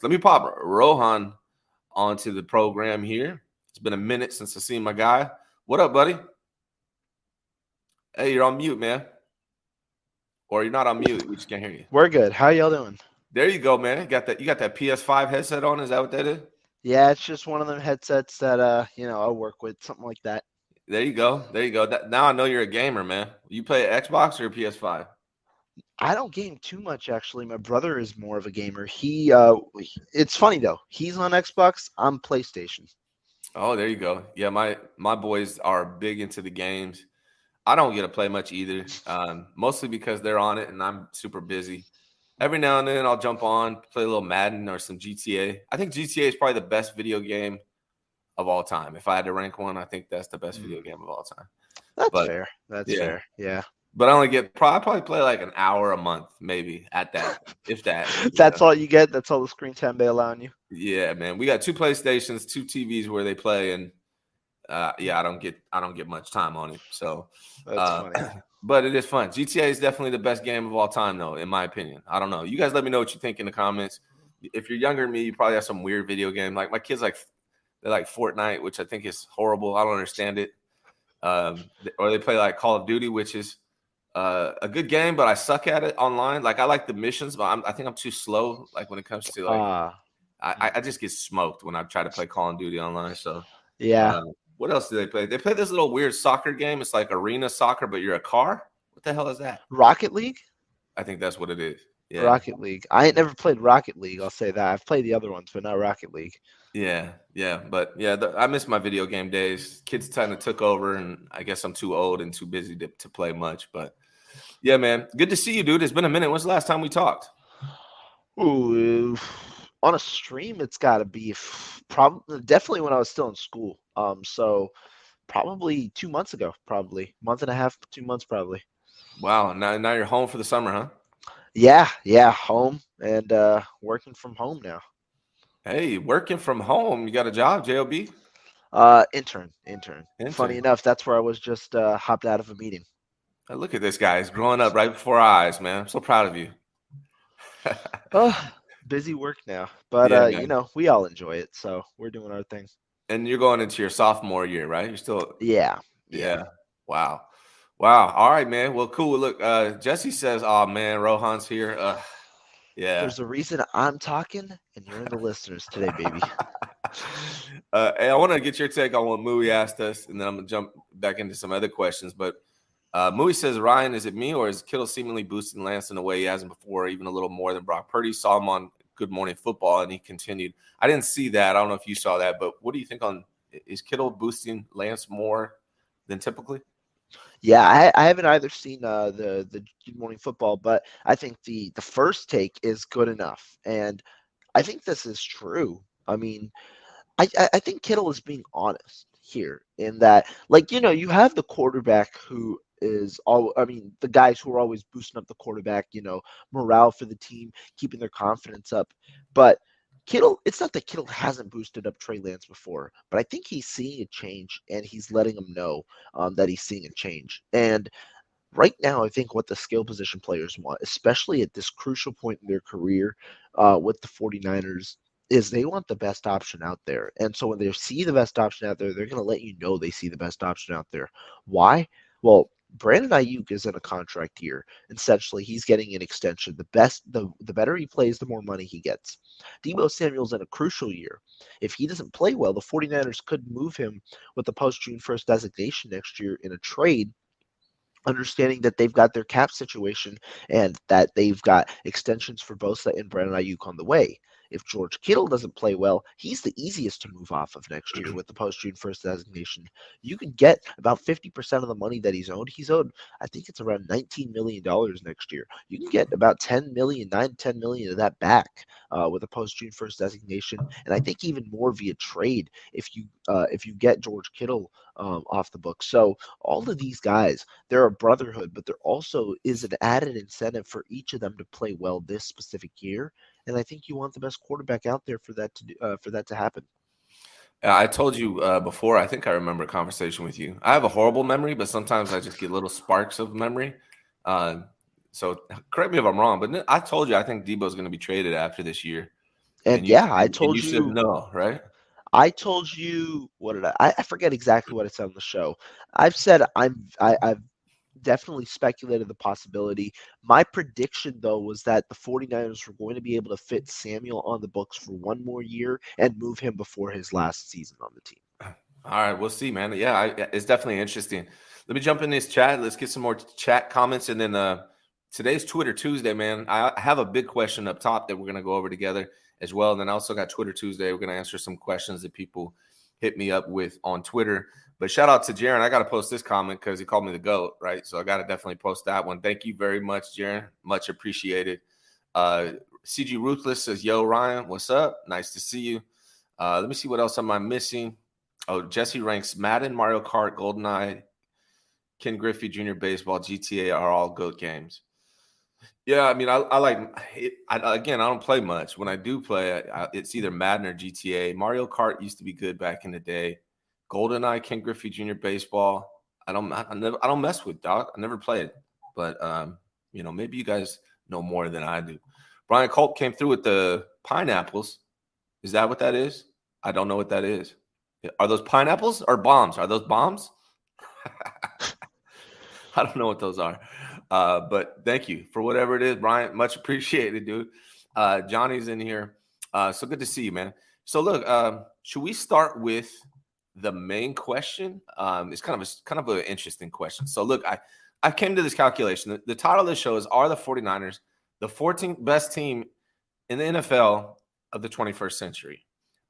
Let me pop Rohan onto the program here. It's been a minute since I seen my guy. What up, buddy? Hey, you're on mute, man. Or you're not on mute. We just can't hear you. We're good. How y'all doing? There you go, man. Got that? You got that PS5 headset on? Is that what that is? Yeah, it's just one of them headsets that uh, you know, I work with, something like that. There you go. There you go. That, now I know you're a gamer, man. You play Xbox or PS5? I don't game too much actually. My brother is more of a gamer. He uh it's funny though. He's on Xbox, I'm PlayStation. Oh, there you go. Yeah, my my boys are big into the games. I don't get to play much either, um, mostly because they're on it and I'm super busy. Every now and then I'll jump on, play a little Madden or some GTA. I think GTA is probably the best video game of all time. If I had to rank one, I think that's the best video game of all time. That's But, fair. That's yeah. fair. Yeah. But I only get I probably play like an hour a month, maybe at that, if that. That's all you get. That's all the screen time they allow you. Yeah, man. We got two PlayStations, two TVs where they play, and uh, yeah, I don't get I don't get much time on it. So, That's uh, funny. but it is fun. GTA is definitely the best game of all time, though, in my opinion. I don't know. You guys, let me know what you think in the comments. If you're younger than me, you probably have some weird video game. Like my kids, like they like Fortnite, which I think is horrible. I don't understand it. Um, or they play like Call of Duty, which is uh, a good game, but I suck at it online. Like I like the missions, but I'm, I think I'm too slow. Like when it comes to like, Ah, I, I just get smoked when I try to play Call of Duty online. So yeah. uh, what else do they play? They play this little weird soccer game. It's like arena soccer, but you're a car. What the hell is that? Rocket League? I think that's what it is. Yeah, Rocket League. I ain't never played Rocket League, I'll say that. I've played the other ones, but not Rocket League. yeah, yeah. But yeah, the, I miss my video game days. Kids kind of took over, and I guess I'm too old and too busy to, to play much. But yeah, man, good to see you, dude. It's been a minute. When's the last time we talked? Ooh, on a stream, it's got to be probably definitely when I was still in school. Um, so probably two months ago, probably month and a half, two months, probably. Wow, now now you're home for the summer, huh? Yeah, yeah, home and uh, working from home now. Hey, working from home. You got a job, Job? Uh, intern, intern. Intern. Funny enough, that's where I was just uh, hopped out of a meeting. Hey, Look at this guy. He's growing up right before our eyes, man. I'm so proud of you. Oh, busy work now, but Yeah, uh, you know, we all enjoy it, so we're doing our thing. and you're going into your sophomore year, right? You're still Yeah, Yeah. Wow. Wow. All right, man. Well, cool. Look, uh, Jesse says, "Oh man, Rohan's here." Uh, yeah. There's a reason I'm talking, and you're in the listeners today, baby. uh, hey, I want to get your take on what Mui asked us, and then I'm gonna jump back into some other questions. But uh, Mui says, "Ryan, is it me or is Kittle seemingly boosting Lance in a way he hasn't before, even a little more than Brock Purdy? Saw him on Good Morning Football, and he continued. I didn't see that. I don't know if you saw that, but what do you think on is Kittle boosting Lance more than typically?" Yeah, I, I haven't either seen uh, the the Good Morning Football, but I think the the first take is good enough, and I think this is true. I mean, I I I think Kittle is being honest here in that, like you know, you have the quarterback who is all. I mean, the guys who are always boosting up the quarterback, you know, morale for the team, keeping their confidence up, but. Kittle, it's not that Kittle hasn't boosted up Trey Lance before, but I think he's seeing a change and he's letting him know um, that he's seeing a change. And right now, I think what the skill position players want, especially at this crucial point in their career uh, with the 49ers, is they want the best option out there. And so when they see the best option out there, they're going to let you know they see the best option out there. Why? Well, Brandon Aiyuk is in a contract year. Essentially, he's getting an extension. The best, the the better he plays, the more money he gets. Deebo Samuel's in a crucial year. If he doesn't play well, the 49ers could move him with the post June 1st designation next year in a trade, understanding that they've got their cap situation and that they've got extensions for Bosa and Brandon Aiyuk on the way. If George Kittle doesn't play well, he's the easiest to move off of next year with the post June 1st designation. You can get about 50% of the money that he's owed. He's owed, I think it's around $19 million next year. You can get about 10 million, 9 10 million of that back uh, with a post June 1st designation. And I think even more via trade if you uh, if you get George Kittle um, off the book. So all of these guys, they're a brotherhood, but there also is an added incentive for each of them to play well this specific year. And I think you want the best quarterback out there for that to do, uh, for that to happen. I told you uh, before. I think I remember a conversation with you. I have a horrible memory, but sometimes I just get little sparks of memory. Uh, so correct me if I'm wrong, but I told you I think Deebo is going to be traded after this year. And, and you, yeah, I told you, you, said no, right? I told you what did I? I forget exactly what I said on the show. I've said I'm I, I've definitely speculated the possibility. My prediction, though, was that the 49ers were going to be able to fit Samuel on the books for one more year and move him before his last season on the team. All right, we'll see, man. Yeah, I, it's definitely interesting. Let me jump in this chat. Let's get some more chat comments. And then uh, today's Twitter Tuesday, man. I have a big question up top that we're going to go over together as well. And then I also got Twitter Tuesday. We're going to answer some questions that people hit me up with on Twitter. But shout out to Jaron. I got to post this comment because he called me the GOAT, right? So I got to definitely post that one. Thank you very much, Jaron. Much appreciated. Uh, CG Ruthless says, Yo, Ryan, what's up? Nice to see you. Uh, let me see what else am I missing. Oh, Jesse ranks Madden, Mario Kart, GoldenEye, Ken Griffey Jr. Baseball, GTA are all GOAT games. Yeah, I mean, I, I like it, I, again. I don't play much. When I do play, I, it's either Madden or GTA. Mario Kart used to be good back in the day. GoldenEye, Ken Griffey Jr. Baseball. I don't, I never, I don't mess with Doc. I never played, but um, you know, maybe you guys know more than I do. Brian Colt came through with the pineapples. Is that what that is? I don't know what that is. Are those pineapples or bombs? Are those bombs? I don't know what those are. Uh, but thank you for whatever it is, Brian. Much appreciated, dude. Uh, Johnny's in here. Uh, so good to see you, man. So look, um, should we start with the main question? Um, it's kind of a kind of an interesting question. So look, I I came to this calculation. The, the title of the show is Are the 49ers the 14th best team in the NFL of the 21st century?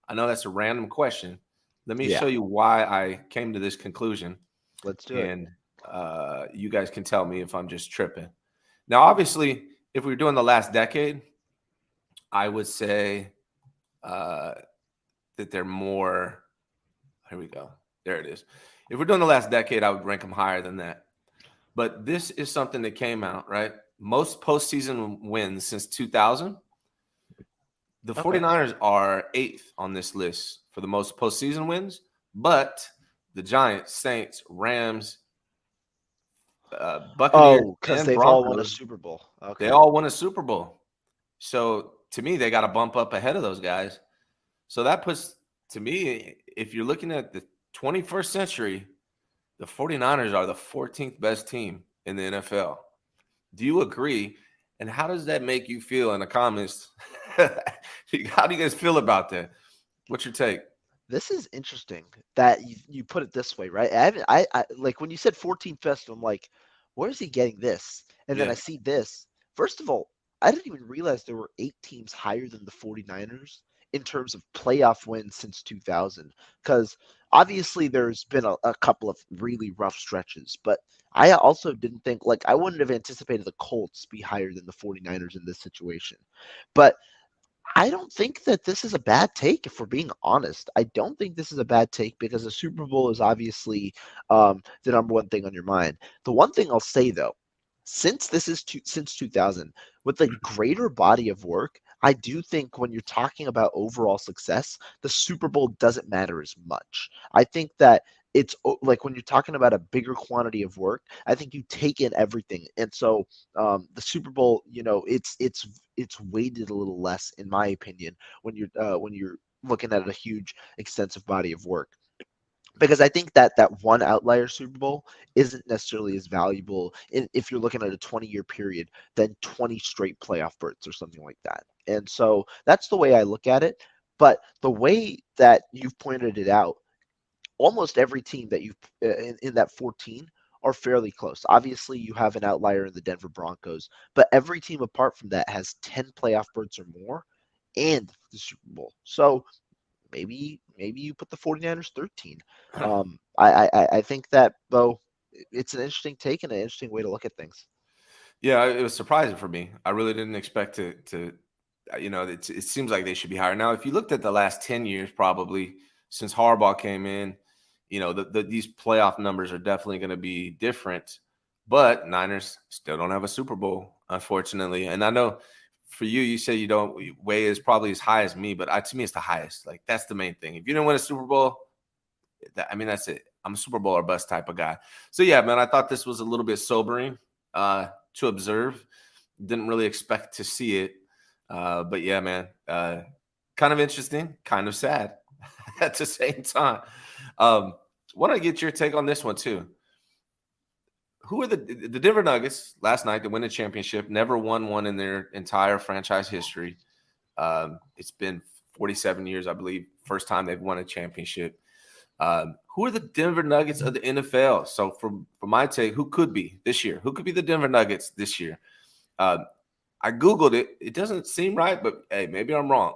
I know that's a random question. Let me yeah. show you why I came to this conclusion. Let's do and, it. Uh, you guys can tell me if I'm just tripping. Now, obviously, if we are doing the last decade, I would say uh, that they're more. Here we go. There it is. If we're doing the last decade, I would rank them higher than that. But this is something that came out, right? Most postseason wins since 2000. The okay. 49ers are eighth on this list for the most postseason wins, but the Giants, Saints, Rams, uh, Buccaneers. Oh, because they've all won a Super Bowl. Okay. They all won a Super Bowl. So to me, they got to bump up ahead of those guys. So that puts, to me, if you're looking at the 21st century, the 49ers are the 14th best team in the NFL. Do you agree? And how does that make you feel in the comments? how do you guys feel about that? What's your take? This is interesting that you, you put it this way, right? I, I, I like when you said 14th best, I'm like, where is he getting this? And yeah. then I see this. First of all, I didn't even realize there were eight teams higher than the 49ers in terms of playoff wins since 2000. Because obviously there's been a, a, couple of really rough stretches, but I also didn't think, like, I wouldn't have anticipated the Colts be higher than the 49ers in this situation. But I don't think that this is a bad take, if we're being honest. I don't think this is a bad take because the Super Bowl is obviously um, the number one thing on your mind. The one thing I'll say though, since this is two, since 2000, with the greater body of work, I do think when you're talking about overall success, the Super Bowl doesn't matter as much. I think that it's like when you're talking about a bigger quantity of work i think you take in everything and so um, the super bowl you know it's it's it's weighted a little less in my opinion when you're uh, when you're looking at a huge extensive body of work because I think that that one outlier Super Bowl isn't necessarily as valuable in, if you're looking at a 20 year period than 20 straight playoff berths or something like that. And so that's the way I look at it. But the way that you've pointed it out, almost every team that you uh, in, in that 14 are fairly close. Obviously, you have an outlier in the Denver Broncos, but every team apart from that has 10 playoff berths or more and the Super Bowl. So maybe maybe you put the 49ers 13. Um, I, I I think that though it's an interesting take and an interesting way to look at things. Yeah, it was surprising for me. I really didn't expect to to you know it, it seems like they should be higher. Now, if you looked at the last 10 years, probably since Harbaugh came in, you know the, the these playoff numbers are definitely going to be different. But Niners still don't have a Super Bowl, unfortunately. And I know for you, you say you don't weigh is probably as high as me, but I, to me, it's the highest. Like that's the main thing. If you didn't win a Super Bowl, that, I mean, that's it. I'm a Super Bowl or bust type of guy. So yeah, man, I thought this was a little bit sobering uh, to observe. Didn't really expect to see it, uh, but yeah, man, uh, kind of interesting, kind of sad at the same time. Um, Want to get your take on this one too? who are the the Denver Nuggets last night to win the championship? Never won one in their entire franchise history. Um, it's been 47 years, I believe, first time they've won a championship. Um, who are the Denver Nuggets of the NFL? So, from from my take, who could be this year? Who could be the Denver Nuggets this year? Uh, I googled it. It doesn't seem right, but hey, maybe I'm wrong.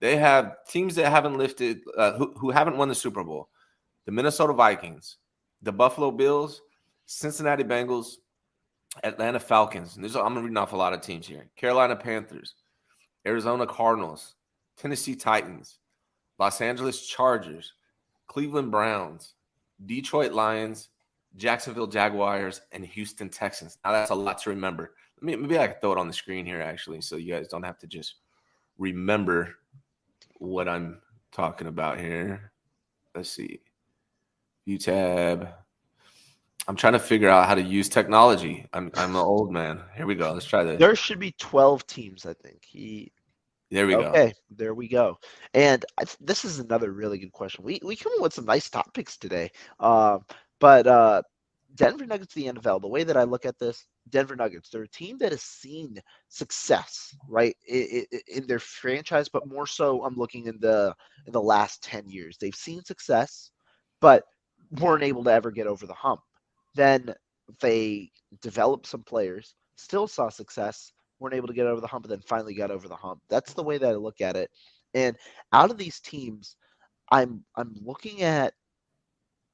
They have teams that haven't lifted, uh, who, who haven't won the Super Bowl: the Minnesota Vikings, the Buffalo Bills, Cincinnati Bengals, Atlanta Falcons. And I'm reading off a lot of teams here. Carolina Panthers, Arizona Cardinals, Tennessee Titans, Los Angeles Chargers, Cleveland Browns, Detroit Lions, Jacksonville Jaguars, and Houston Texans. Now that's a lot to remember. Maybe I could throw it on the screen here actually, so you guys don't have to just remember what I'm talking about here. Let's see. View tab. I'm trying to figure out how to use technology. I'm I'm an old man. Here we go. Let's try this. There should be 12 teams, I think. He there we okay, go. Okay, there we go. And I, this is another really good question. We we come up with some nice topics today. Uh, but uh, Denver Nuggets, the NFL. The way that I look at this, Denver Nuggets, they're a team that has seen success, right, in, in their franchise, but more so, I'm looking in the in the last 10 years. They've seen success, but weren't able to ever get over the hump. Then they developed some players, still saw success, weren't able to get over the hump, and then finally got over the hump. That's the way that I look at it. And out of these teams, I'm I'm looking at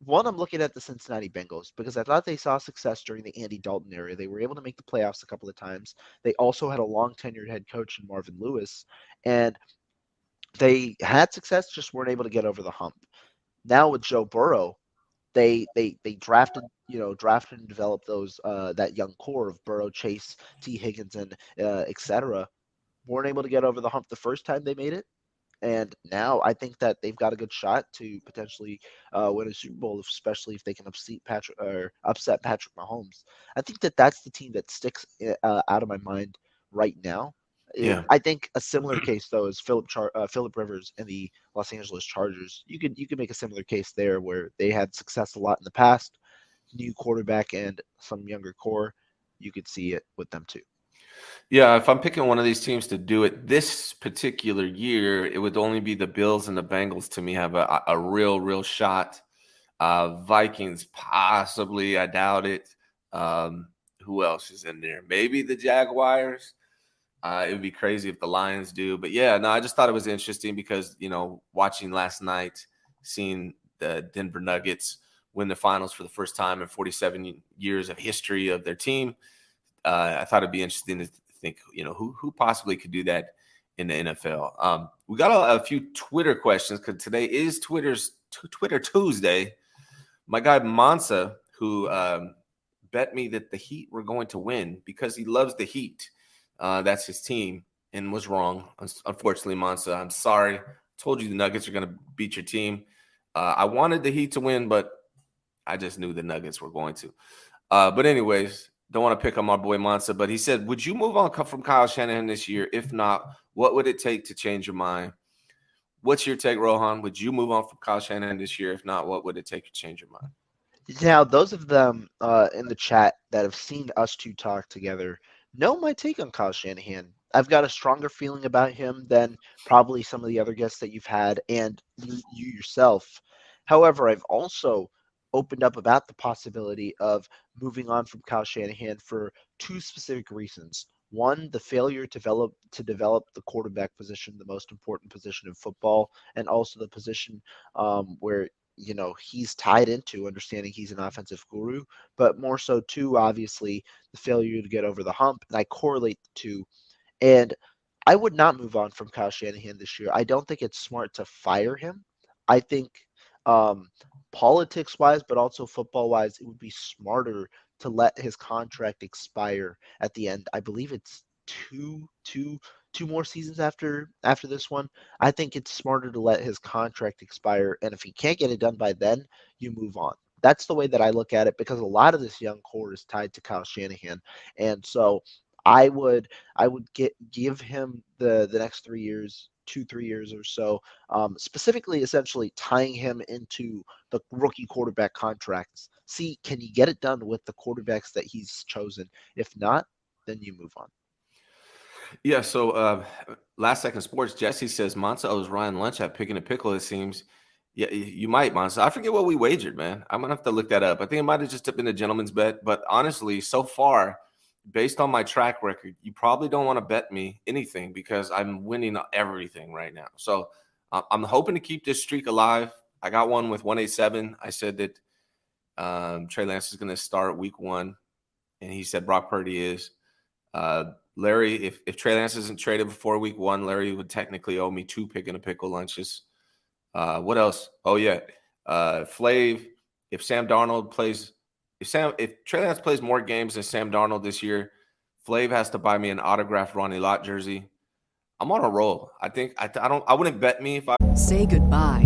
one, I'm looking at the Cincinnati Bengals because I thought they saw success during the Andy Dalton era. They were able to make the playoffs a couple of times. They also had a long tenured head coach in Marvin Lewis, and they had success, just weren't able to get over the hump. Now with Joe Burrow, they they they drafted you know drafted and developed those uh, that young core of Burrow, Chase, Tee Higgins, and uh, etc. weren't able to get over the hump the first time they made it, and now I think that they've got a good shot to potentially uh, win a Super Bowl, especially if they can upset Patrick or upset Patrick Mahomes. I think that that's the team that sticks uh, out of my mind right now. Yeah. I think a similar case though is Philip Char- uh, Philip Rivers and the Los Angeles Chargers. You could you could make a similar case there where they had success a lot in the past, new quarterback and some younger core. You could see it with them too. Yeah, if I'm picking one of these teams to do it this particular year, it would only be the Bills and the Bengals to me have a, a real, real shot. Uh, Vikings, possibly. I doubt it. Um, who else is in there? Maybe the Jaguars. Uh, it would be crazy if the Lions do. But yeah, no, I just thought it was interesting because, you know, watching last night, seeing the Denver Nuggets win the finals for the first time in 47 years of history of their team, uh, I thought it'd be interesting to think, you know, who, who possibly could do that in the NFL. Um, we got a, a few Twitter questions because today is Twitter's t- Twitter Tuesday. My guy Mansa, who um, bet me that the Heat were going to win because he loves the Heat uh, that's his team and was wrong. Unfortunately, Monza, I'm sorry. Told you the Nuggets are going to beat your team. Uh, I wanted the Heat to win, but I just knew the Nuggets were going to. Uh, but anyways, don't want to pick on my boy Monza, but he said, "Would you move on from Kyle Shanahan this year? If not, what would it take to change your mind?" What's your take, Rohan? Would you move on from Kyle Shanahan this year? If not, what would it take to change your mind? Now, those of them uh, in the chat that have seen us two talk together know my take on Kyle Shanahan. I've got a stronger feeling about him than probably some of the other guests that you've had and you yourself. However, I've also opened up about the possibility of moving on from Kyle Shanahan for two specific reasons. one, the failure to develop to develop the quarterback position, the most important position in football, and also the position um, where you know he's tied into understanding he's an offensive guru, but more so too, obviously, the failure to get over the hump. And I correlate the two. And I would not move on from Kyle Shanahan this year. I don't think it's smart to fire him. I think um, politics wise, but also football wise, it would be smarter to let his contract expire at the end. I believe it's two, two, two more seasons after after this one. I think it's smarter to let his contract expire, and if he can't get it done by then, you move on. That's the way that I look at it because a lot of this young core is tied to Kyle Shanahan, and so I would I would get give him the the next three years, two three years or so, um, specifically essentially tying him into the rookie quarterback contracts. See, can you get it done with the quarterbacks that he's chosen? If not, then you move on. Yeah. So uh, last second sports, Jesse says Monza owes Ryan lunch at picking a pickle. It seems. Yeah, you might, Monza. I forget what we wagered, man. I'm gonna have to look that up. I think it might have just been a gentleman's bet, but honestly, so far based on my track record, you probably don't want to bet me anything because I'm winning everything right now. So uh, I'm hoping to keep this streak alive. I got one with 187. I said that um, Trey Lance is going to start week one, and he said Brock Purdy is. Uh, Larry, if, if Trey Lance isn't traded before week one, Larry would technically owe me two pick and a pickle lunches. Uh, what else? Oh, yeah. Uh, Flav, if Sam Darnold plays if Sam if Trey Lance plays more games than Sam Darnold this year, Flav has to buy me an autographed Ronnie Lott jersey. I'm on a roll. I think I, I don't I wouldn't bet me if I say goodbye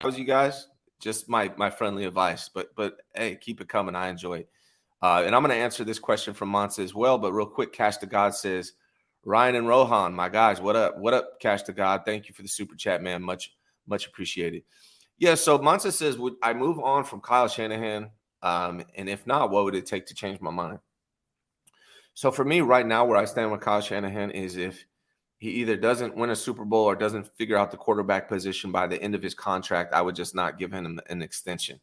How's you guys? Just my my friendly advice, but but hey, keep it coming. I enjoy it. Uh, and I'm going to answer this question from Monza as well. But real quick, Cash to God says, Ryan and Rohan, my guys, what up? What up, Cash to God? Thank you for the super chat, man. Much much appreciated. Yeah. So Monza says, would I move on from Kyle Shanahan? Um, and if not, what would it take to change my mind? So for me, right now, where I stand with Kyle Shanahan is if he either doesn't win a Super Bowl or doesn't figure out the quarterback position by the end of his contract, I would just not give him an extension.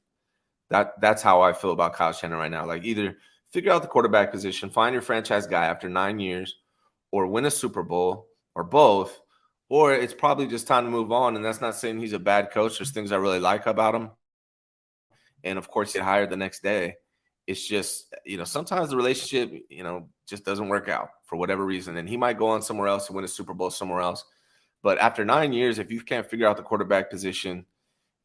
That that's how I feel about Kyle Shanahan right now. Like either figure out the quarterback position, find your franchise guy after nine years, or win a Super Bowl, or both, or it's probably just time to move on. And that's not saying he's a bad coach. There's things I really like about him. And of course, get hired the next day it's just you know sometimes the relationship you know just doesn't work out for whatever reason and he might go on somewhere else and win a super bowl somewhere else. But after nine years if you can't figure out the quarterback position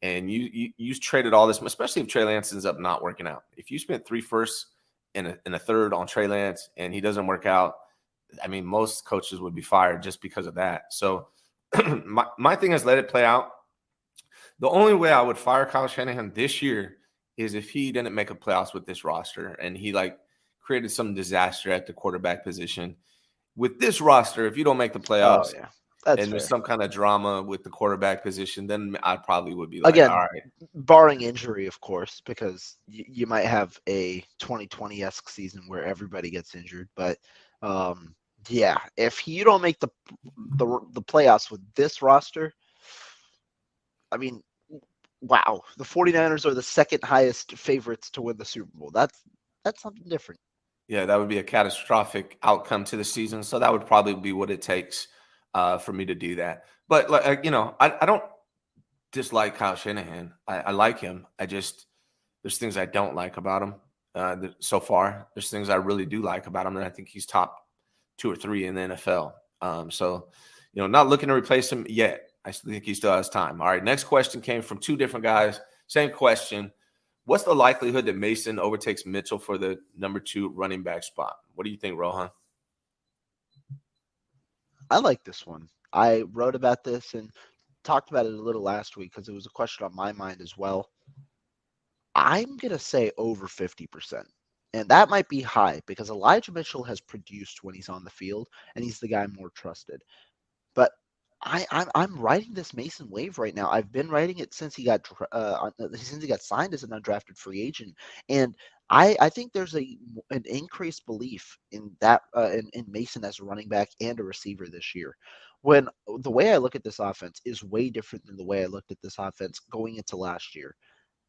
and you you you traded all this especially if trey lance ends up not working out. If you spent three firsts and a, and a third on trey lance and he doesn't work out i mean most coaches would be fired just because of that. So my, my thing is let it play out. The only way i would fire kyle shanahan this year is if he didn't make a playoffs with this roster and he like created some disaster at the quarterback position. With this roster, if you don't make the oh, playoffs, oh, yeah. That's and fair. there's some kind of drama with the quarterback position, then I probably would be like, again, all right. barring injury, of course, because y- you might have a 2020 esque season where everybody gets injured. But um, yeah, if you don't make the, the the playoffs with this roster, I mean, wow, the 49ers are the second highest favorites to win the Super Bowl. That's that's something different. Yeah, that would be a catastrophic outcome to the season. So that would probably be what it takes uh, for me to do that. But like you know, I, I don't dislike Kyle Shanahan. I, I, like him. I just there's things I don't like about him uh, so far. There's things I really do like about him, and I think he's top two or three in the NFL. Um, so, you know, not looking to replace him yet. I think he still has time. All right. Next question came from two different guys. Same question. What's the likelihood that Mason overtakes Mitchell for the number two running back spot? What do you think, Rohan? I like this one. I wrote about this and talked about it a little last week because it was a question on my mind as well. I'm going to say over 50%. And that might be high because Elijah Mitchell has produced when he's on the field and he's the guy more trusted. But I, I'm I'm riding this Mason wave right now. I've been riding it since he got uh, since he got signed as an undrafted free agent, and I I think there's a an increased belief in that uh, in, in Mason as a running back and a receiver this year. When the way I look at this offense is way different than the way I looked at this offense going into last year.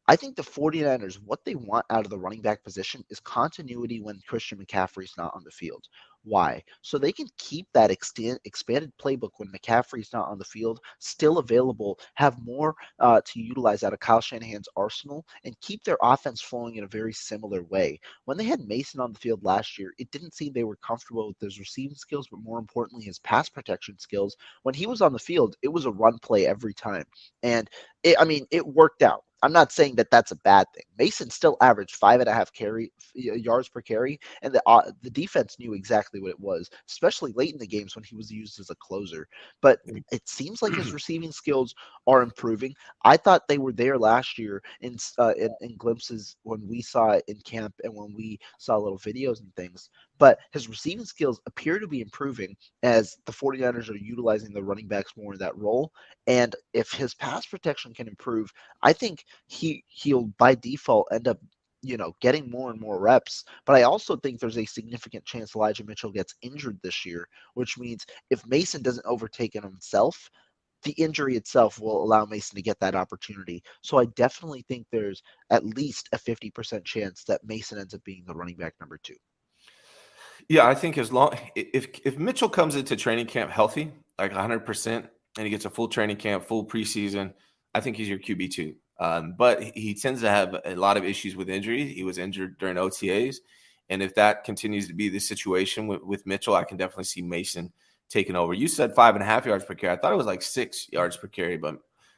I think the 49ers, what they want out of the running back position is continuity when Christian McCaffrey's not on the field. Why? So they can keep that extend, expanded playbook when McCaffrey's not on the field still available, have more uh, to utilize out of Kyle Shanahan's arsenal, and keep their offense flowing in a very similar way. When they had Mason on the field last year, it didn't seem they were comfortable with his receiving skills, but more importantly, his pass protection skills. When he was on the field, it was a run play every time. And it, I mean, it worked out. I'm not saying that that's a bad thing. Mason still averaged five and a half carry yards per carry, and the uh, the defense knew exactly what it was, especially late in the games when he was used as a closer. But mm. it seems like his receiving skills are improving. I thought they were there last year in, uh, in in glimpses when we saw it in camp and when we saw little videos and things but his receiving skills appear to be improving as the 49ers are utilizing the running backs more in that role. And if his pass protection can improve, I think he he'll by default end up you know, getting more and more reps. But I also think there's a significant chance Elijah Mitchell gets injured this year, which means if Mason doesn't overtake him himself, the injury itself will allow Mason to get that opportunity. So I definitely think there's at least a 50% chance that Mason ends up being the running back number two. Yeah, I think as long if if Mitchell comes into training camp healthy, like 100 percent, and he gets a full training camp, full preseason, I think he's your QB two. Um, but he tends to have a lot of issues with injuries. He was injured during OTAs, and if that continues to be the situation with, with Mitchell, I can definitely see Mason taking over. You said five and a half yards per carry. I thought it was like six yards per carry, but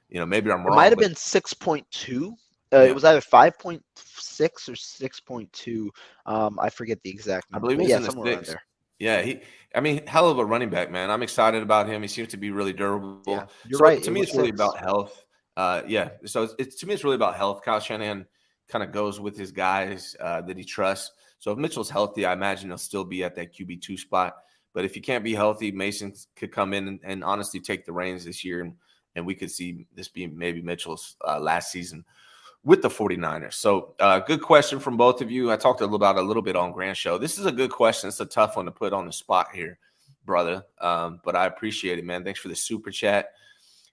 you know maybe I'm wrong. It might have been six point two. Uh, yeah. It was either five point six or six point two. Um, I forget the exact. Number. I believe yeah, somewhere around there. Yeah, he. I mean, hell of a running back, man. I'm excited about him. He seems to be really durable. Yeah, you're so right. To it me, it's really about health. Uh, yeah. So it's, it's, to me, it's really about health. Kyle Shanahan kind of goes with his guys uh, that he trusts. So if Mitchell's healthy, I imagine he'll still be at that QB two spot. But if he can't be healthy, Mason could come in and, and honestly take the reins this year, and, and we could see this be maybe Mitchell's uh, last season with the 49ers. So, uh, good question from both of you. I talked about a little bit on Grand Show. This is a good question. It's a tough one to put on the spot here, brother. Um, but I appreciate it, man. Thanks for the super chat.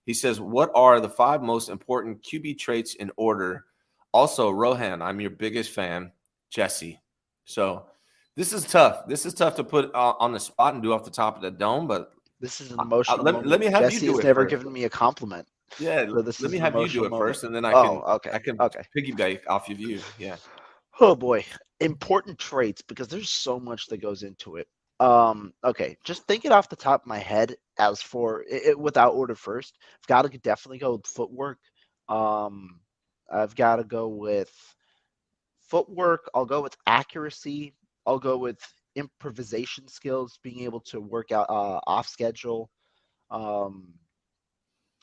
He says, What are the five most important QB traits in order? Also, Rohan, I'm your biggest fan, Jesse. So, this is tough. This is tough to put uh, on the spot and do off the top of the dome, but this is an emotional. Uh, let, let, me have Jesse you do it. never first. given me a compliment. Yeah, so let me have you do it moment. first, and then I can oh, okay. I can okay. piggyback off of you. Yeah. Oh boy, important traits because there's so much that goes into it. Um, okay, just thinking off the top of my head. As for it, without order first, I've got to definitely go with footwork. Um, I've got to go with footwork. I'll go with accuracy. I'll go with improvisation skills, being able to work out uh, off schedule. Um,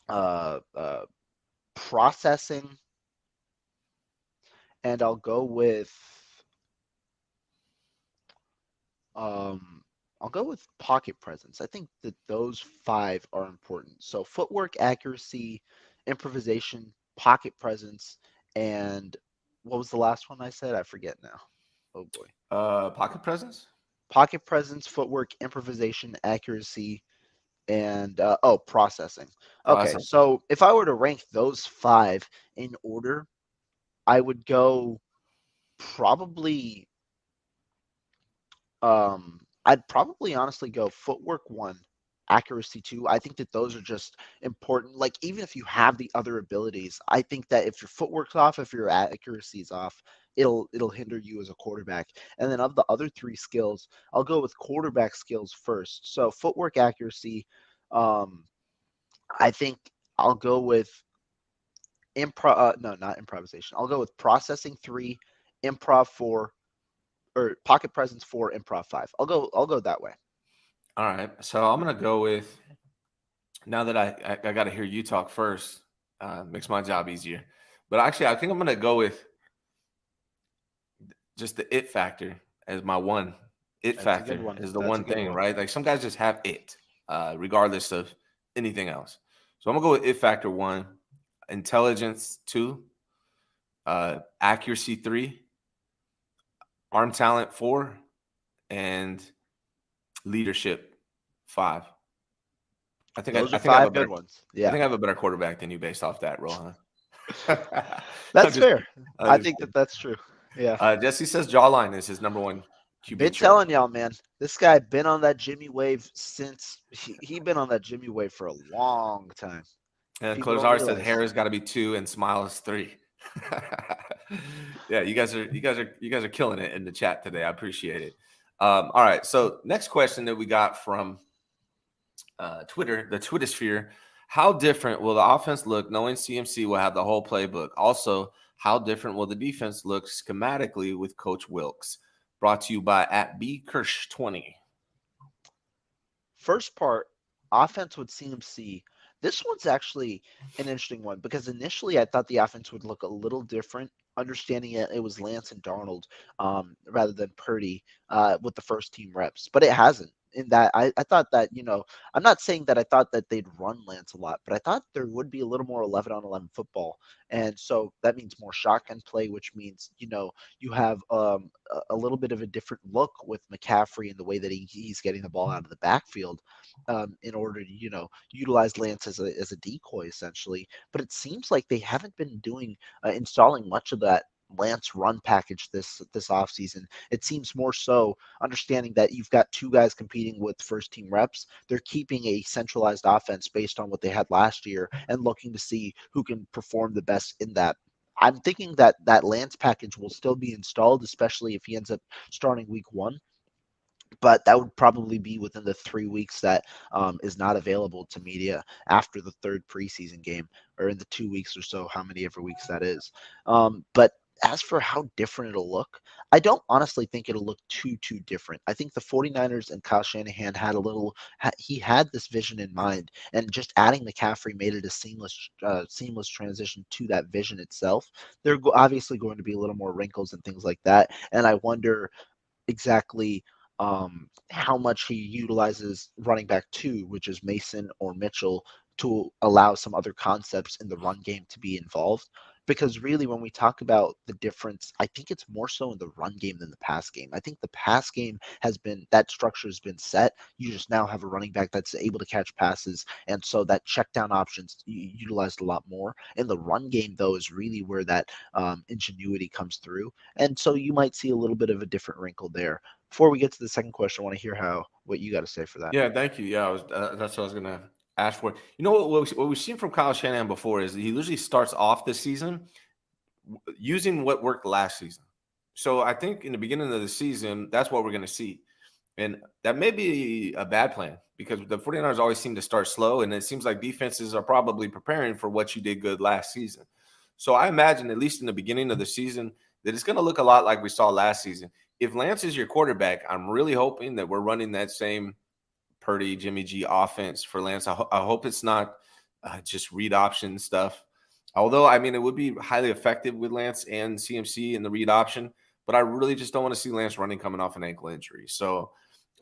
uh, uh, processing, and I'll go with um, I'll go with pocket presence. I think that those five are important. So footwork, accuracy, improvisation, pocket presence, and what was the last one I said? I forget now. Oh boy. Uh, pocket presence. Pocket presence, footwork, improvisation, accuracy, and uh, oh, processing. Okay, processing. so if I were to rank those five in order, I would go probably. Um, I'd probably honestly go footwork one, accuracy two. I think that those are just important. Like even if you have the other abilities, I think that if your footwork's off, if your accuracy's off, it'll it'll hinder you as a quarterback. And then of the other three skills, I'll go with quarterback skills first. So footwork accuracy, um, I think I'll go with improv. Uh, no, not improvisation. I'll go with processing three, improv four, or pocket presence four, improv five. I'll go. I'll go that way. All right. So I'm gonna go with. Now that I I, I got to hear you talk first, uh, makes my job easier. But actually, I think I'm gonna go with just the it factor as my one. It That's factor one. is the That's one thing, one. right? Like some guys just have it, uh, regardless of anything else. So I'm gonna go with it factor one, intelligence two, uh, accuracy three, arm talent four, and leadership five. I think I, Those I are think I have a five better, good ones. I think I have a better quarterback than you based off that, Rohan. that's fair. I think that that's true. Yeah. Uh, Jesse says jawline is his number one QB. Been trait. telling y'all, man. This guy been on that Jimmy wave since he, he been on that Jimmy wave for a long time. And people don't Closar says realize. hair has got to be two and smile is three. yeah, you guys are you guys are you guys are killing it in the chat today. I appreciate it. Um, all right, so next question that we got from uh, Twitter, the Twitter sphere. How different will the offense look knowing CMC will have the whole playbook? Also, how different will the defense look schematically with Coach Wilks? Brought to you by at B Kirsch 20. First part, offense with CMC. This one's actually an interesting one because initially I thought the offense would look a little different, understanding it, it was Lance and Darnold um, rather than Purdy uh, with the first team reps, but it hasn't. In that, I, I thought that, you know, I'm not saying that I thought that they'd run Lance a lot, but I thought there would be a little more 11 on 11 football. And so that means more shotgun play, which means, you know, you have um, a, little bit of a different look with McCaffrey and the way that he, he's getting the ball out of the backfield um, in order to, you know, utilize Lance as a, as a decoy essentially. But it seems like they haven't been doing, uh, installing much of that Lance run package this this offseason. It seems more so understanding that you've got two guys competing with first team reps. They're keeping a centralized offense based on what they had last year and looking to see who can perform the best in that. I'm thinking that that Lance package will still be installed, especially if he ends up starting week one. But that would probably be within the three weeks that um, is not available to media after the third preseason game, or in the two weeks or so, how many ever weeks that is. Um, but as for how different it'll look, I don't honestly think it'll look too too different. I think the 49ers and Kyle Shanahan had a little he had this vision in mind and just adding McCaffrey made it a seamless uh, seamless transition to that vision itself. There are obviously going to be a little more wrinkles and things like that and I wonder exactly um, how much he utilizes running back 2 which is Mason or Mitchell to allow some other concepts in the run game to be involved because really when we talk about the difference i think it's more so in the run game than the pass game. I think the pass game has been that structure has been set. You just now have a running back that's able to catch passes and so that check down options utilized a lot more. In the run game though is really where that um, ingenuity comes through. And so you might see a little bit of a different wrinkle there. Before we get to the second question i want to hear how what you got to say for that. Yeah, thank you. Yeah, was, uh, that's what I was gonna You know what? What, we, what we've seen from Kyle Shanahan before is he usually starts off the season using what worked last season. So I think in the beginning of the season, that's what we're gonna see, and that may be a bad plan because the 49ers always seem to start slow, and it seems like defenses are probably preparing for what you did good last season. So I imagine, at least in the beginning of the season, that it's going to look a lot like we saw last season. If Lance is your quarterback, I'm really hoping that we're running that same Purdy, Jimmy G offense for Lance. I, ho- I hope it's not uh, just read option stuff. Although, I mean, it would be highly effective with Lance and CMC in the read option, but I really just don't want to see Lance running coming off an ankle injury. So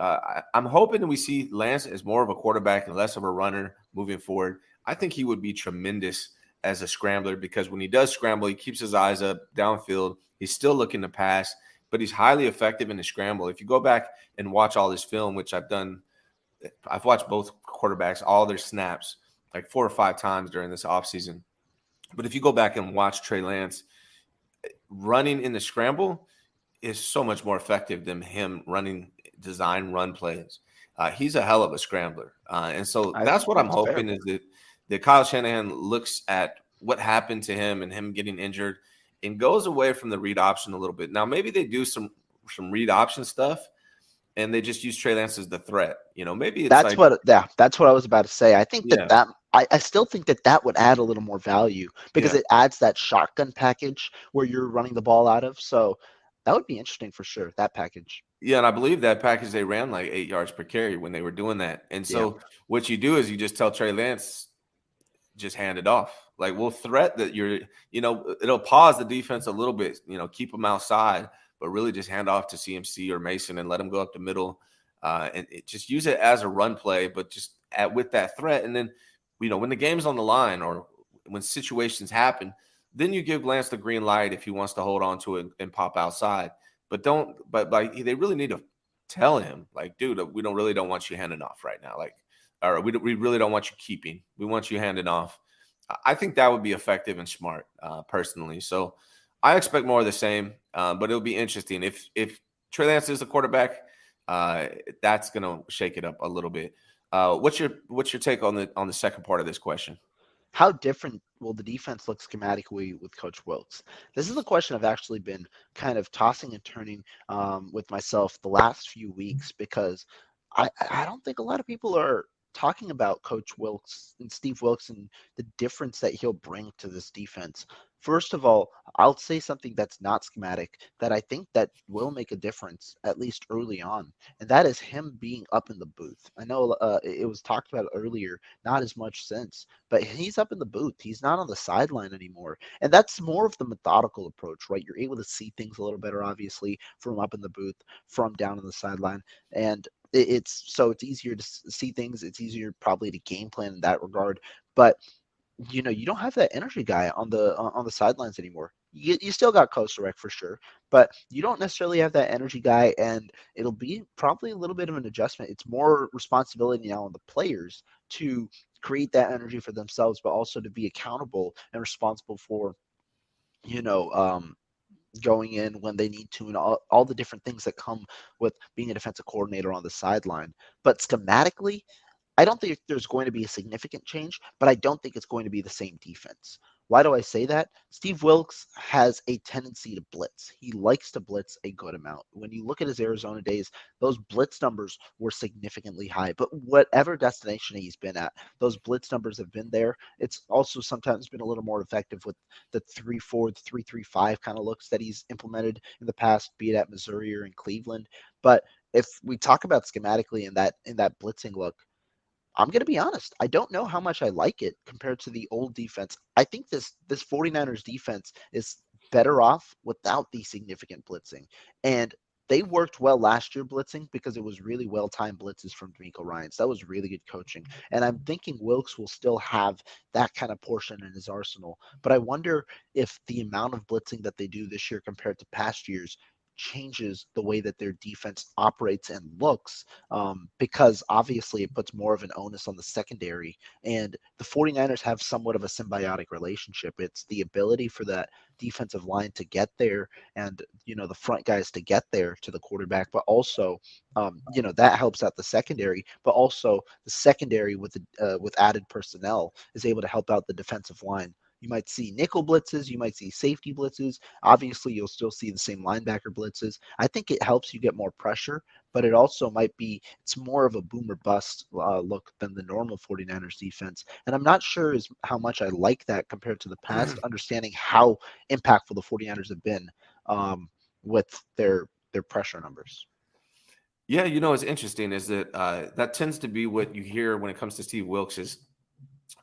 uh, I, I'm hoping that we see Lance as more of a quarterback and less of a runner moving forward. I think he would be tremendous as a scrambler because when he does scramble, he keeps his eyes up downfield. He's still looking to pass, but he's highly effective in the scramble. If you go back and watch all his film, which I've done, I've watched both quarterbacks, all their snaps, like four or five times during this offseason. But if you go back and watch Trey Lance, running in the scramble is so much more effective than him running design run plays. Uh, he's a hell of a scrambler. Uh, and so that's what I'm hoping is that, that Kyle Shanahan looks at what happened to him and him getting injured and goes away from the read option a little bit. Now maybe they do some some read option stuff and they just use Trey Lance as the threat. You know, maybe that's like, what yeah, that's what I was about to say. I think that Yeah. that I, I still think that that would add a little more value because Yeah. it adds that shotgun package where you're running the ball out of. So that would be interesting for sure. That package. Yeah, and I believe that package they ran like eight yards per carry when they were doing that. And so what you do is you just tell Trey Lance, just hand it off. Like we'll threat that you're, you know, it'll pause the defense a little bit, you know, keep them outside, but really just hand off to CMC or Mason and let them go up the middle, uh, and it, just use it as a run play, but just at with that threat. And then, you know, when the game's on the line or when situations happen, then you give Lance the green light if he wants to hold on to it and pop outside. But don't, but like they really need to tell him, like, dude, we don't really don't want you handing off right now. Like, or we, we really don't want you keeping. We want you handing off. I think that would be effective and smart, uh, personally. So I expect more of the same, uh, but it'll be interesting if if Trey Lance is the quarterback. Uh, that's gonna shake it up a little bit. Uh, what's your what's your take on the on the second part of this question? How different will the defense look schematically with Coach Wilks? This is a question I've actually been kind of tossing and turning um, with myself the last few weeks because I, I don't think a lot of people are talking about Coach Wilks and Steve Wilks and the difference that he'll bring to this defense. First of all, I'll say something that's not schematic that I think that will make a difference at least early on, and that is him being up in the booth. I know uh, it was talked about earlier, not as much since, but he's up in the booth. He's not on the sideline anymore, and that's more of the methodical approach, right? You're able to see things a little better, obviously, from up in the booth, from down on the sideline, and it- it's so it's easier to see things. It's easier probably to game plan in that regard, but you know you don't have that energy guy on the on the sidelines anymore. You, you still got Kocurek for sure, but you don't necessarily have that energy guy, and it'll be probably a little bit of an adjustment. It's more responsibility now on the players to create that energy for themselves, but also to be accountable and responsible for, you know, um, going in when they need to and all, all the different things that come with being a defensive coordinator on the sideline. But schematically, I don't think there's going to be a significant change, but I don't think it's going to be the same defense. Why do I say that? Steve Wilks has a tendency to blitz. He likes to blitz a good amount. When you look at his Arizona days, those blitz numbers were significantly high. But whatever destination he's been at, those blitz numbers have been there. It's also sometimes been a little more effective with the 3 4, 3 3 5 kind of looks that he's implemented in the past, be it at Missouri or in Cleveland. But if we talk about schematically in that in that blitzing look, I'm going to be honest. I don't know how much I like it compared to the old defense. I think this this 49ers defense is better off without the significant blitzing. And they worked well last year blitzing because it was really well timed blitzes from DeMeco Ryans. That was really good coaching. And I'm thinking Wilks will still have that kind of portion in his arsenal. But I wonder if the amount of blitzing that they do this year compared to past years changes the way that their defense operates and looks um, because obviously it puts more of an onus on the secondary. And the 49ers have somewhat of a symbiotic relationship. It's the ability for that defensive line to get there and, you know, the front guys to get there to the quarterback, but also, um, you know, that helps out the secondary, but also the secondary with, the, uh, with added personnel is able to help out the defensive line. You might see nickel blitzes, you might see safety blitzes. Obviously, you'll still see the same linebacker blitzes. I think it helps you get more pressure, but it also might be it's more of a boomer bust uh, look than the normal 49ers defense. And I'm not sure as how much I like that compared to the past, understanding how impactful the 49ers have been um, with their their pressure numbers. Yeah, you know, it's interesting is that uh, that tends to be what you hear when it comes to Steve Wilks is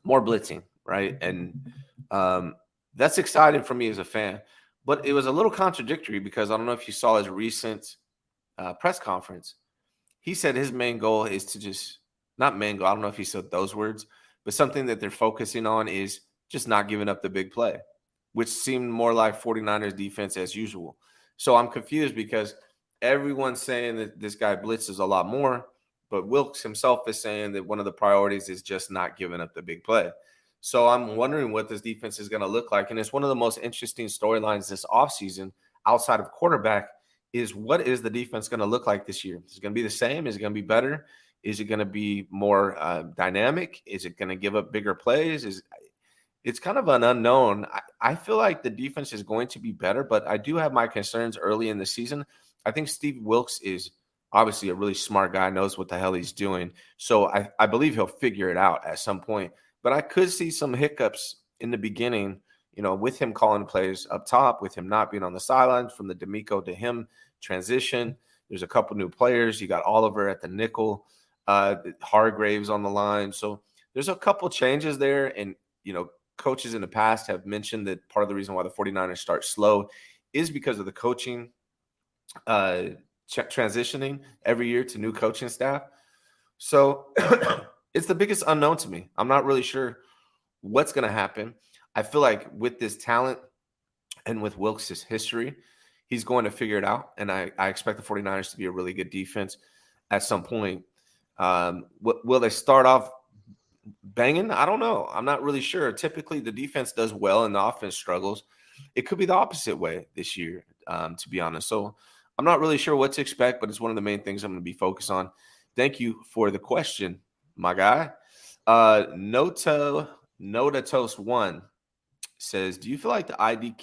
more blitzing, right? And um, that's exciting for me as a fan. But it was a little contradictory because I don't know if you saw his recent uh, press conference. He said his main goal is to just not main goal. I don't know if he said those words, but something that they're focusing on is just not giving up the big play, which seemed more like 49ers defense as usual. So I'm confused because everyone's saying that this guy blitzes a lot more, but Wilks himself is saying that one of the priorities is just not giving up the big play. So I'm wondering what this defense is going to look like. And it's one of the most interesting storylines this offseason outside of quarterback is what is the defense going to look like this year? Is it going to be the same? Is it going to be better? Is it going to be more uh, dynamic? Is it going to give up bigger plays? Is it's kind of an unknown. I, I feel like the defense is going to be better, but I do have my concerns early in the season. I think Steve Wilks is obviously a really smart guy, knows what the hell he's doing. So I, I believe he'll figure it out at some point. But I could see some hiccups in the beginning, you know, with him calling plays up top, with him not being on the sidelines from the DeMeco to him transition. There's a couple new players. You got Oliver at the nickel, uh, Hargraves on the line. So there's a couple changes there. And, you know, coaches in the past have mentioned that part of the reason why the 49ers start slow is because of the coaching uh, transitioning every year to new coaching staff. So it's the biggest unknown to me. I'm not really sure what's going to happen. I feel like with this talent and with Wilks' history, he's going to figure it out. And I, I expect the 49ers to be a really good defense at some point. Um, will, will they start off banging? I don't know. I'm not really sure. Typically, the defense does well and the offense struggles. It could be the opposite way this year, um, to be honest. So I'm not really sure what to expect, but it's one of the main things I'm going to be focused on. Thank you for the question, my guy. Uh, Nota Nota Toast One says, "Do you feel like the ID,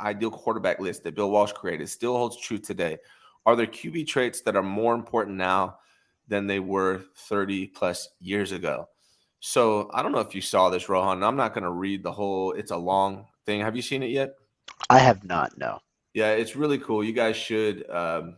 ideal quarterback list that Bill Walsh created still holds true today? Are there QB traits that are more important now than they were 30 plus years ago?" So I don't know if you saw this, Rohan. I'm not going to read the whole. It's a long thing. Have you seen it yet? I have not. No. Yeah, it's really cool. You guys should um,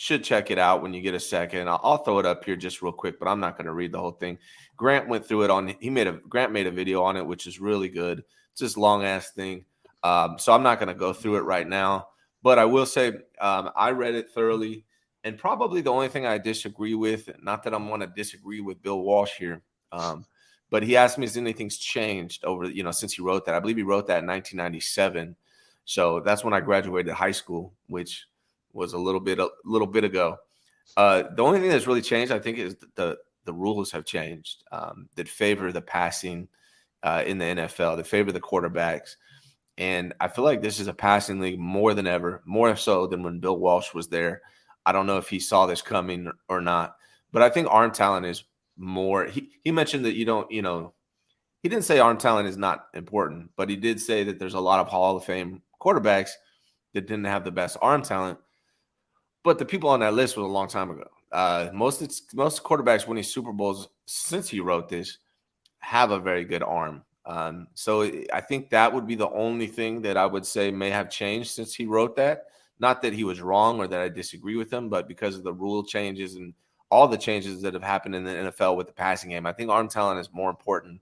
should check it out when you get a second. I'll, I'll throw it up here just real quick, but I'm not going to read the whole thing. Grant went through it on. He made a Grant made a video on it, which is really good. It's this long ass thing, um, so I'm not going to go through it right now. But I will say um, I read it thoroughly, and probably the only thing I disagree with, not that I'm going to disagree with Bill Walsh here, um, but he asked me if anything's changed over you know since he wrote that. I believe he wrote that in 1997. So that's when I graduated high school, which was a little bit a little bit ago. Uh, the only thing that's really changed, I think, is the the rules have changed um, that favor the passing uh, in the NFL, that favor the quarterbacks. And I feel like this is a passing league more than ever, more so than when Bill Walsh was there. I don't know if he saw this coming or not, but I think arm talent is more. He, he mentioned that you don't, you know, he didn't say arm talent is not important, but he did say that there's a lot of Hall of Fame quarterbacks that didn't have the best arm talent. But the people on that list was a long time ago. Uh, most most quarterbacks winning Super Bowls since he wrote this have a very good arm. Um, so I think that would be the only thing that I would say may have changed since he wrote that. Not that he was wrong or that I disagree with him, but because of the rule changes and all the changes that have happened in the NFL with the passing game, I think arm talent is more important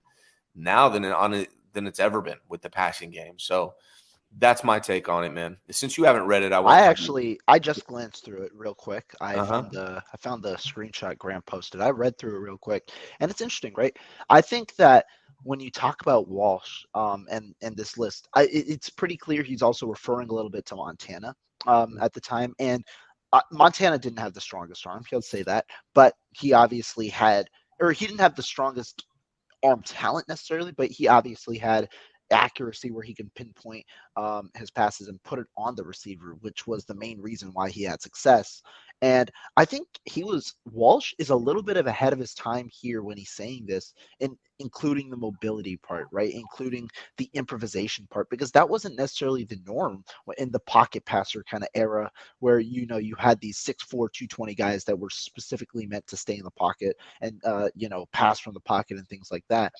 now than on it than it's ever been with the passing game. So that's my take on it, man. Since you haven't read it, I, I actually I just glanced through it real quick. I uh-huh. found the I found the screenshot Graham posted. I read through it real quick, and it's interesting, right? I think that when you talk about Walsh um, and and this list, I, it, it's pretty clear he's also referring a little bit to Montana um, at the time, and uh, Montana didn't have the strongest arm. He'll say that, but he obviously had, or he didn't have the strongest arm talent necessarily, but he obviously had accuracy where he can pinpoint um, his passes and put it on the receiver, which was the main reason why he had success. And I think he was Walsh is a little bit of ahead of his time here when he's saying this, and including the mobility part, right? Including the improvisation part, because that wasn't necessarily the norm in the pocket passer kind of era where you know you had these 6'4, 220 guys that were specifically meant to stay in the pocket and uh, you know, pass from the pocket and things like that.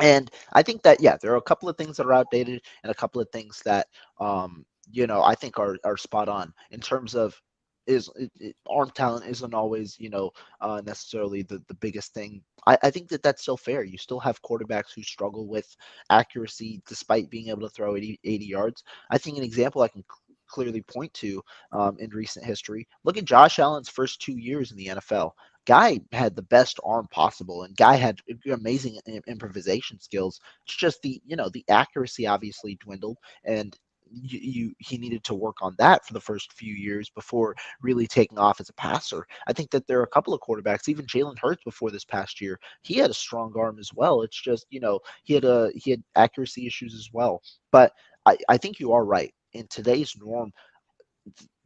And I think that yeah, there are a couple of things that are outdated and a couple of things that um, you know I think are are spot on in terms of is it, it, arm talent isn't always you know uh, necessarily the, the biggest thing. I, I think that that's still fair. You still have quarterbacks who struggle with accuracy despite being able to throw 80, 80 yards. I think an example i can clearly point to um, in recent history look at josh allen's first two years in the nfl Guy had the best arm possible, and Guy had amazing improvisation skills. It's just the you know the accuracy obviously dwindled, and you, you, he needed to work on that for the first few years before really taking off as a passer. I think that there are a couple of quarterbacks, even Jalen Hurts before this past year, he had a strong arm as well. It's just you know he had a he had accuracy issues as well. But I, I think you are right. In today's norm,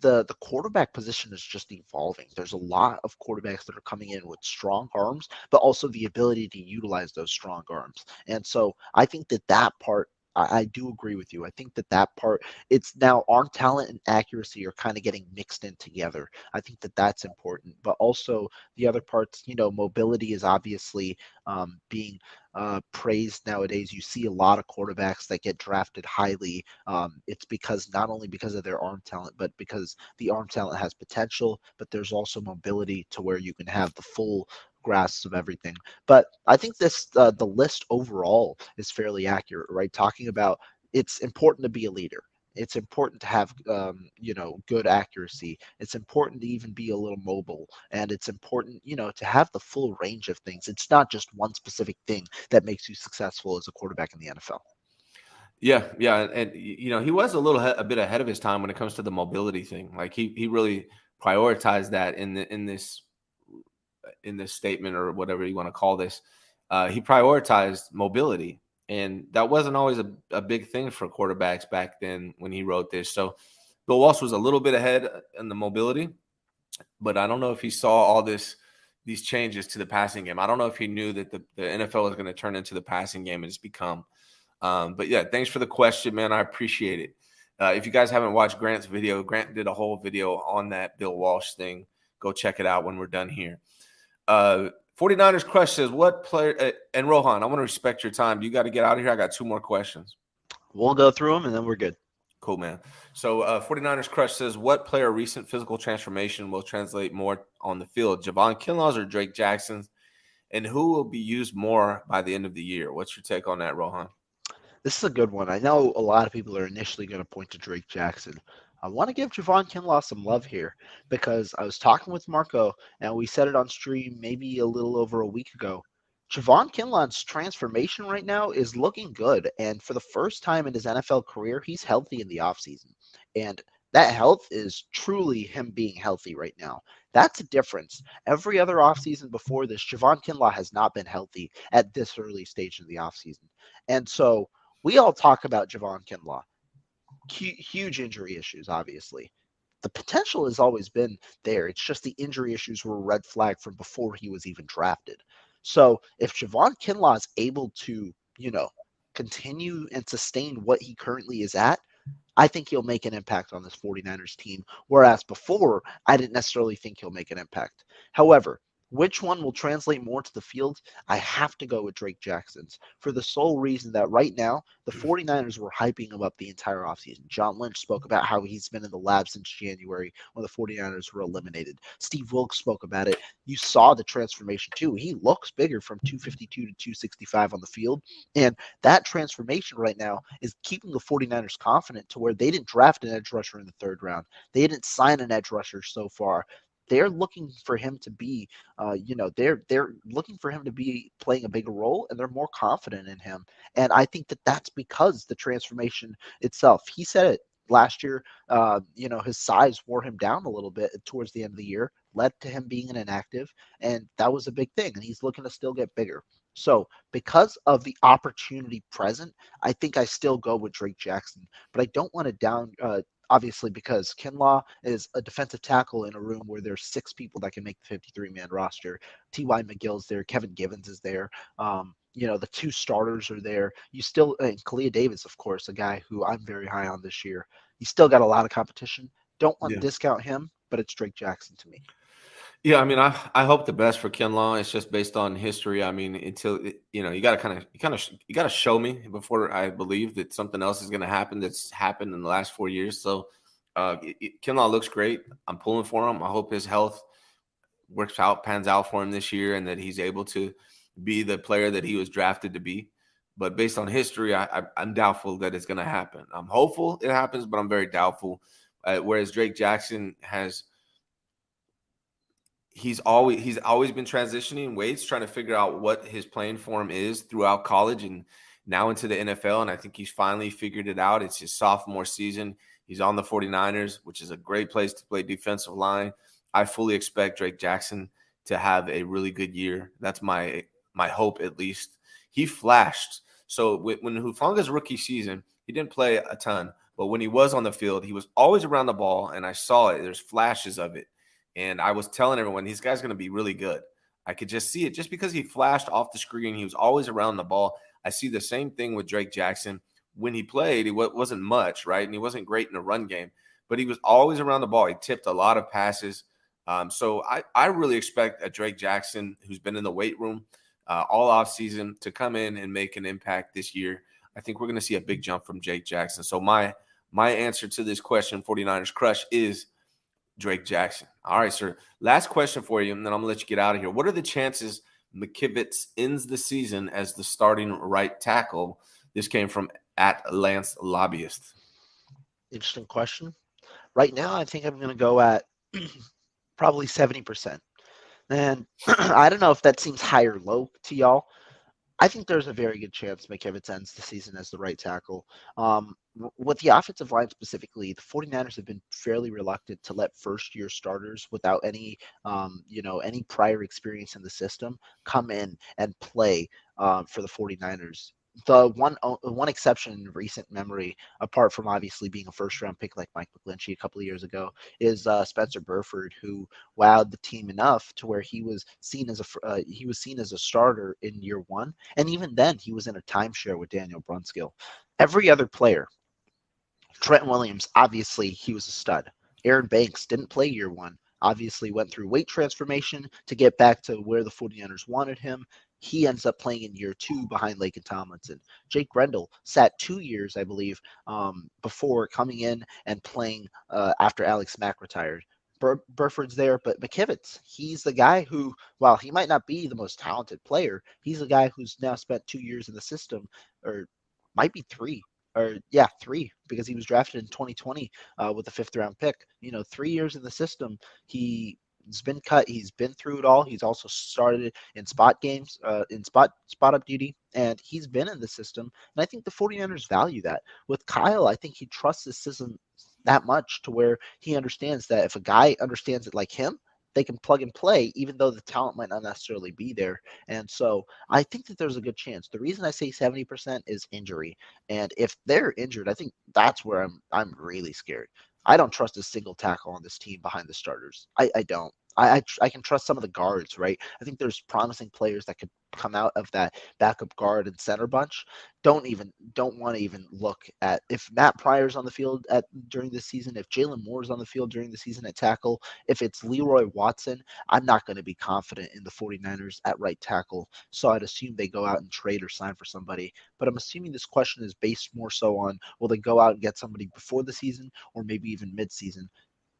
the the quarterback position is just evolving. There's a lot of quarterbacks that are coming in with strong arms, but also the ability to utilize those strong arms. And so I think that that part I, I, do agree with you. I think that that part, it's now arm talent and accuracy are kind of getting mixed in together. I think that that's important, but also the other parts, you know, mobility is obviously um, being uh, praised nowadays. You see a lot of quarterbacks that get drafted highly. Um, it's because not only because of their arm talent, but because the arm talent has potential, but there's also mobility to where you can have the full grasp of everything. But I think this uh, the list overall is fairly accurate, right? Talking about it's important to be a leader. It's important to have, um, you know, good accuracy. It's important to even be a little mobile, and it's important, you know, to have the full range of things. It's not just one specific thing that makes you successful as a quarterback in the NFL. Yeah, yeah, and you know, he was a little a bit ahead of his time when it comes to the mobility thing. Like he he really prioritized that in the in this in this statement or whatever you want to call this, uh, he prioritized mobility, and that wasn't always a, a big thing for quarterbacks back then when he wrote this. So Bill Walsh was a little bit ahead in the mobility, but I don't know if he saw all this these changes to the passing game. I don't know if he knew that the, the NFL was going to turn into the passing game and it's become. Um, but yeah, thanks for the question, man. I appreciate it. Uh, if you guys haven't watched Grant's video, Grant did a whole video on that Bill Walsh thing. Go check it out when we're done here. Uh, 49ers Crush says, What player? Uh, and Rohan, I want to respect your time. You got to get out of here. I got two more questions. We'll go through them and then we're good. Cool, man. So, uh, 49ers Crush says, What player recent physical transformation will translate more on the field? Javon Kinlaw's or Drake Jackson's? And who will be used more by the end of the year? What's your take on that, Rohan? This is a good one. I know a lot of people are initially going to point to Drake Jackson. I want to give Javon Kinlaw some love here because I was talking with Marco and we said it on stream maybe a little over a week ago. Javon Kinlaw's transformation right now is looking good. And for the first time in his NFL career, he's healthy in the offseason. And that health is truly him being healthy right now. That's a difference. Every other offseason before this, Javon Kinlaw has not been healthy at this early stage of the offseason. And so we all talk about Javon Kinlaw huge injury issues, obviously. The potential has always been there. It's just the injury issues were a red flag from before he was even drafted. So if Javon Kinlaw is able to, you know, continue and sustain what he currently is at, I think he'll make an impact on this 49ers team. Whereas before, I didn't necessarily think he'll make an impact. However, which one will translate more to the field? I have to go with Drake Jackson's for the sole reason that right now the mm. 49ers were hyping him up the entire offseason. John Lynch spoke about how he's been in the lab since January when the 49ers were eliminated. Steve Wilks spoke about it. You saw the transformation too. He looks bigger from 252 to 265 on the field. And that transformation right now is keeping the 49ers confident to where they didn't draft an edge rusher in the third round. They didn't sign an edge rusher so far they're looking for him to be, uh, you know, they're they're looking for him to be playing a bigger role, and they're more confident in him. And I think that that's because the transformation itself. He said it last year. Uh, you know, his size wore him down a little bit towards the end of the year, led to him being an inactive, and that was a big thing. And he's looking to still get bigger. So, because of the opportunity present, I think I still go with Drake Jackson, but I don't want to down uh, obviously because Kinlaw is a defensive tackle in a room where there's six people that can make the 53 man roster. T.Y. McGill's there, Kevin Givens is there. Um, you know, the two starters are there. You still, and Kalia Davis, of course, a guy who I'm very high on this year. You still got a lot of competition. Don't want yeah. to discount him, but it's Drake Jackson to me. Yeah, I mean, I I hope the best for Kinlaw. It's just based on history. I mean, until you know, you got to kind of you kind of you got to show me before I believe that something else is going to happen that's happened in the last four years. So, uh, looks great. I'm pulling for him. I hope his health works out, pans out for him this year, and that he's able to be the player that he was drafted to be. But based on history, I, I am doubtful that it's going to happen. I'm hopeful it happens, but I'm very doubtful. Uh, whereas Drake Jackson has he's always he's always been transitioning weights, trying to figure out what his playing form is throughout college and now into the NFL. And I think he's finally figured it out. It's his sophomore season. He's on the 49ers, which is a great place to play defensive line. I fully expect Drake Jackson to have a really good year. That's my my hope at least. He flashed. So when Hufanga's rookie season, he didn't play a ton, but when he was on the field, he was always around the ball, and I saw it. There's flashes of it. And I was telling everyone, these guys going to be really good. I could just see it just because he flashed off the screen. He was always around the ball. I see the same thing with Drake Jackson. when he played, it wasn't much, right? And he wasn't great in the run game, but he was always around the ball. He tipped a lot of passes. Um, so I, I really expect a Drake Jackson, who's been in the weight room uh, all offseason, to come in and make an impact this year. I think we're going to see a big jump from Jake Jackson. So my my answer to this question, 49ers crush, is Drake Jackson. All right, sir. Last question for you, and then I'm gonna let you get out of here. What are the chances McKivitz ends the season as the starting right tackle? This came from at Lance Lobbyist. Interesting question. Right now, I think I'm gonna go at probably 70%. And I don't know if that seems high or low to y'all. I think there's a very good chance McKivitz ends the season as the right tackle. Um, with the offensive line specifically, the 49ers have been fairly reluctant to let first year starters without any, um, you know, any prior experience in the system come in and play uh, for the 49ers the one one exception in recent memory, apart from obviously being a first round pick like Mike McGlinchey a couple of years ago, is uh, Spencer Burford, who wowed the team enough to where he was seen as a uh, he was seen as a starter in year one, and even then he was in a timeshare with Daniel Brunskill. Every other player, Trent Williams, obviously he was a stud. Aaron Banks didn't play year one obviously went through weight transformation to get back to where the 49ers wanted him. He ends up playing in year two behind Laken Tomlinson. Jake Brendel sat two years, I believe, um, before coming in and playing uh, after Alex Mack retired. Bur- Burford's there, but McKivitz, he's the guy who, while he might not be the most talented player, he's the guy who's now spent two years in the system, or might be three, or yeah, three, because he was drafted in 2020 uh, with a fifth round pick. You know, three years in the system, he He's been cut. He's been through it all. He's also started in spot games, uh, in spot spot up duty, and he's been in the system. And I think the 49ers value that. With Kyle, I think he trusts the system that much to where he understands that if a guy understands it like him, they can plug and play, even though the talent might not necessarily be there. And so I think that there's a good chance. The reason I say 70% is injury. And if they're injured, I think that's where I'm I'm really scared. I don't trust a single tackle on this team behind the starters. I, I don't. I, I, I can trust some of the guards, right? I think there's promising players that could come out of that backup guard and center bunch. Don't even don't want to even look at if Matt Pryor's on the field at during the season, if Jaylon Moore's on the field during the season at tackle, if it's Leroy Watson, I'm not going to be confident in the 49ers at right tackle. So I'd assume they go out and trade or sign for somebody. But I'm assuming this question is based more so on will they go out and get somebody before the season or maybe even mid-season.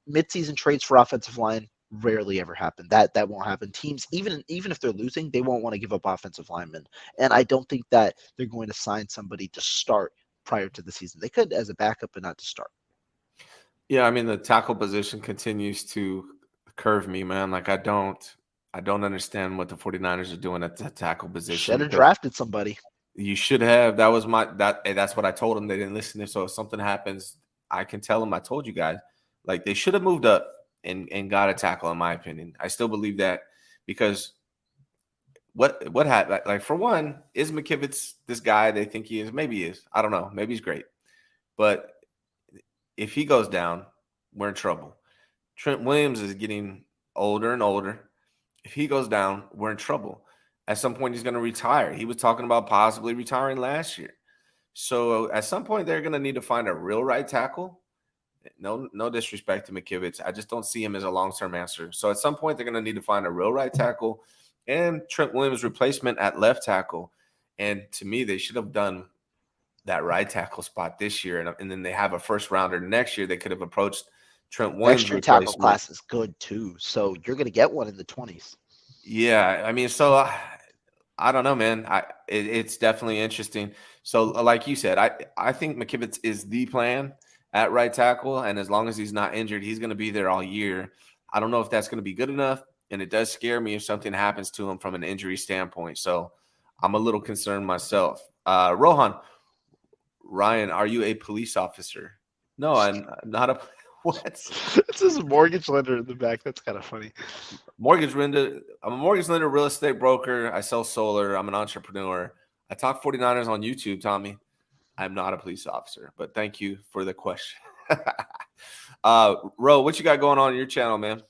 Mid-season trades for offensive line rarely ever happen. That that won't happen. Teams, even even if they're losing, they won't want to give up offensive linemen. And I don't think that they're going to sign somebody to start prior to the season. They could as a backup, but not to start. Yeah, I mean the tackle position continues to curve me, man. Like I don't I don't understand what the 49ers are doing at the tackle position. Should have drafted somebody. You should have. That was my that eh, that's what I told them. They didn't listen. So if something happens, I can tell them I told you guys. Like they should have moved up and and got a tackle, in my opinion. I still believe that because what what happened? Like for one, is McKivitz this guy they think he is? Maybe he is. I don't know. Maybe he's great, but if he goes down, we're in trouble. Trent Williams is getting older and older. If he goes down, we're in trouble. At some point, he's going to retire. He was talking about possibly retiring last year. So at some point, they're going to need to find a real right tackle no, no disrespect to McKivitz. I just don't see him as a long term answer. So at some point, they're going to need to find a real right tackle and Trent Williams' replacement at left tackle. And to me, they should have done that right tackle spot this year, and, and then they have a first rounder next year. They could have approached Trent Williams. Extra tackle class is good too, so you're going to get one in the twenties. Yeah, I mean, so uh, I don't know, man. I it, it's definitely interesting. So, like you said, I I think McKivitz is the plan at right tackle. And as long as he's not injured, he's going to be there all year. I don't know if that's going to be good enough. And it does scare me if something happens to him from an injury standpoint. So I'm a little concerned myself. Uh, Rohan, Ryan, are you a police officer? No, I'm not a. What? It's a mortgage lender in the back. That's kind of funny. Mortgage lender. I'm a mortgage lender, real estate broker. I sell solar. I'm an entrepreneur. I talk 49ers on YouTube, Tommy. I'm not a police officer, but thank you for the question. uh, Ro, what you got going on in your channel, man?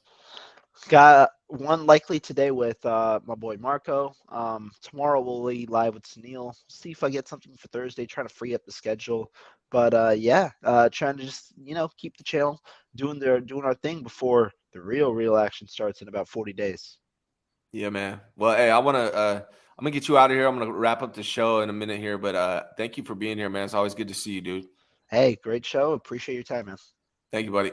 Got one likely today with uh, my boy Marco. Um, tomorrow we'll be live with Sunil. See if I get something for Thursday. Trying to free up the schedule, but uh, yeah, uh, trying to just you know keep the channel doing their doing our thing before the real real action starts in about 40 days. Yeah, man. Well, hey, I want to. I'm gonna get you out of here. I'm gonna wrap up the show in a minute here, but uh, thank you for being here, man. It's always good to see you, dude. Hey, great show. Appreciate your time, man. Thank you, buddy.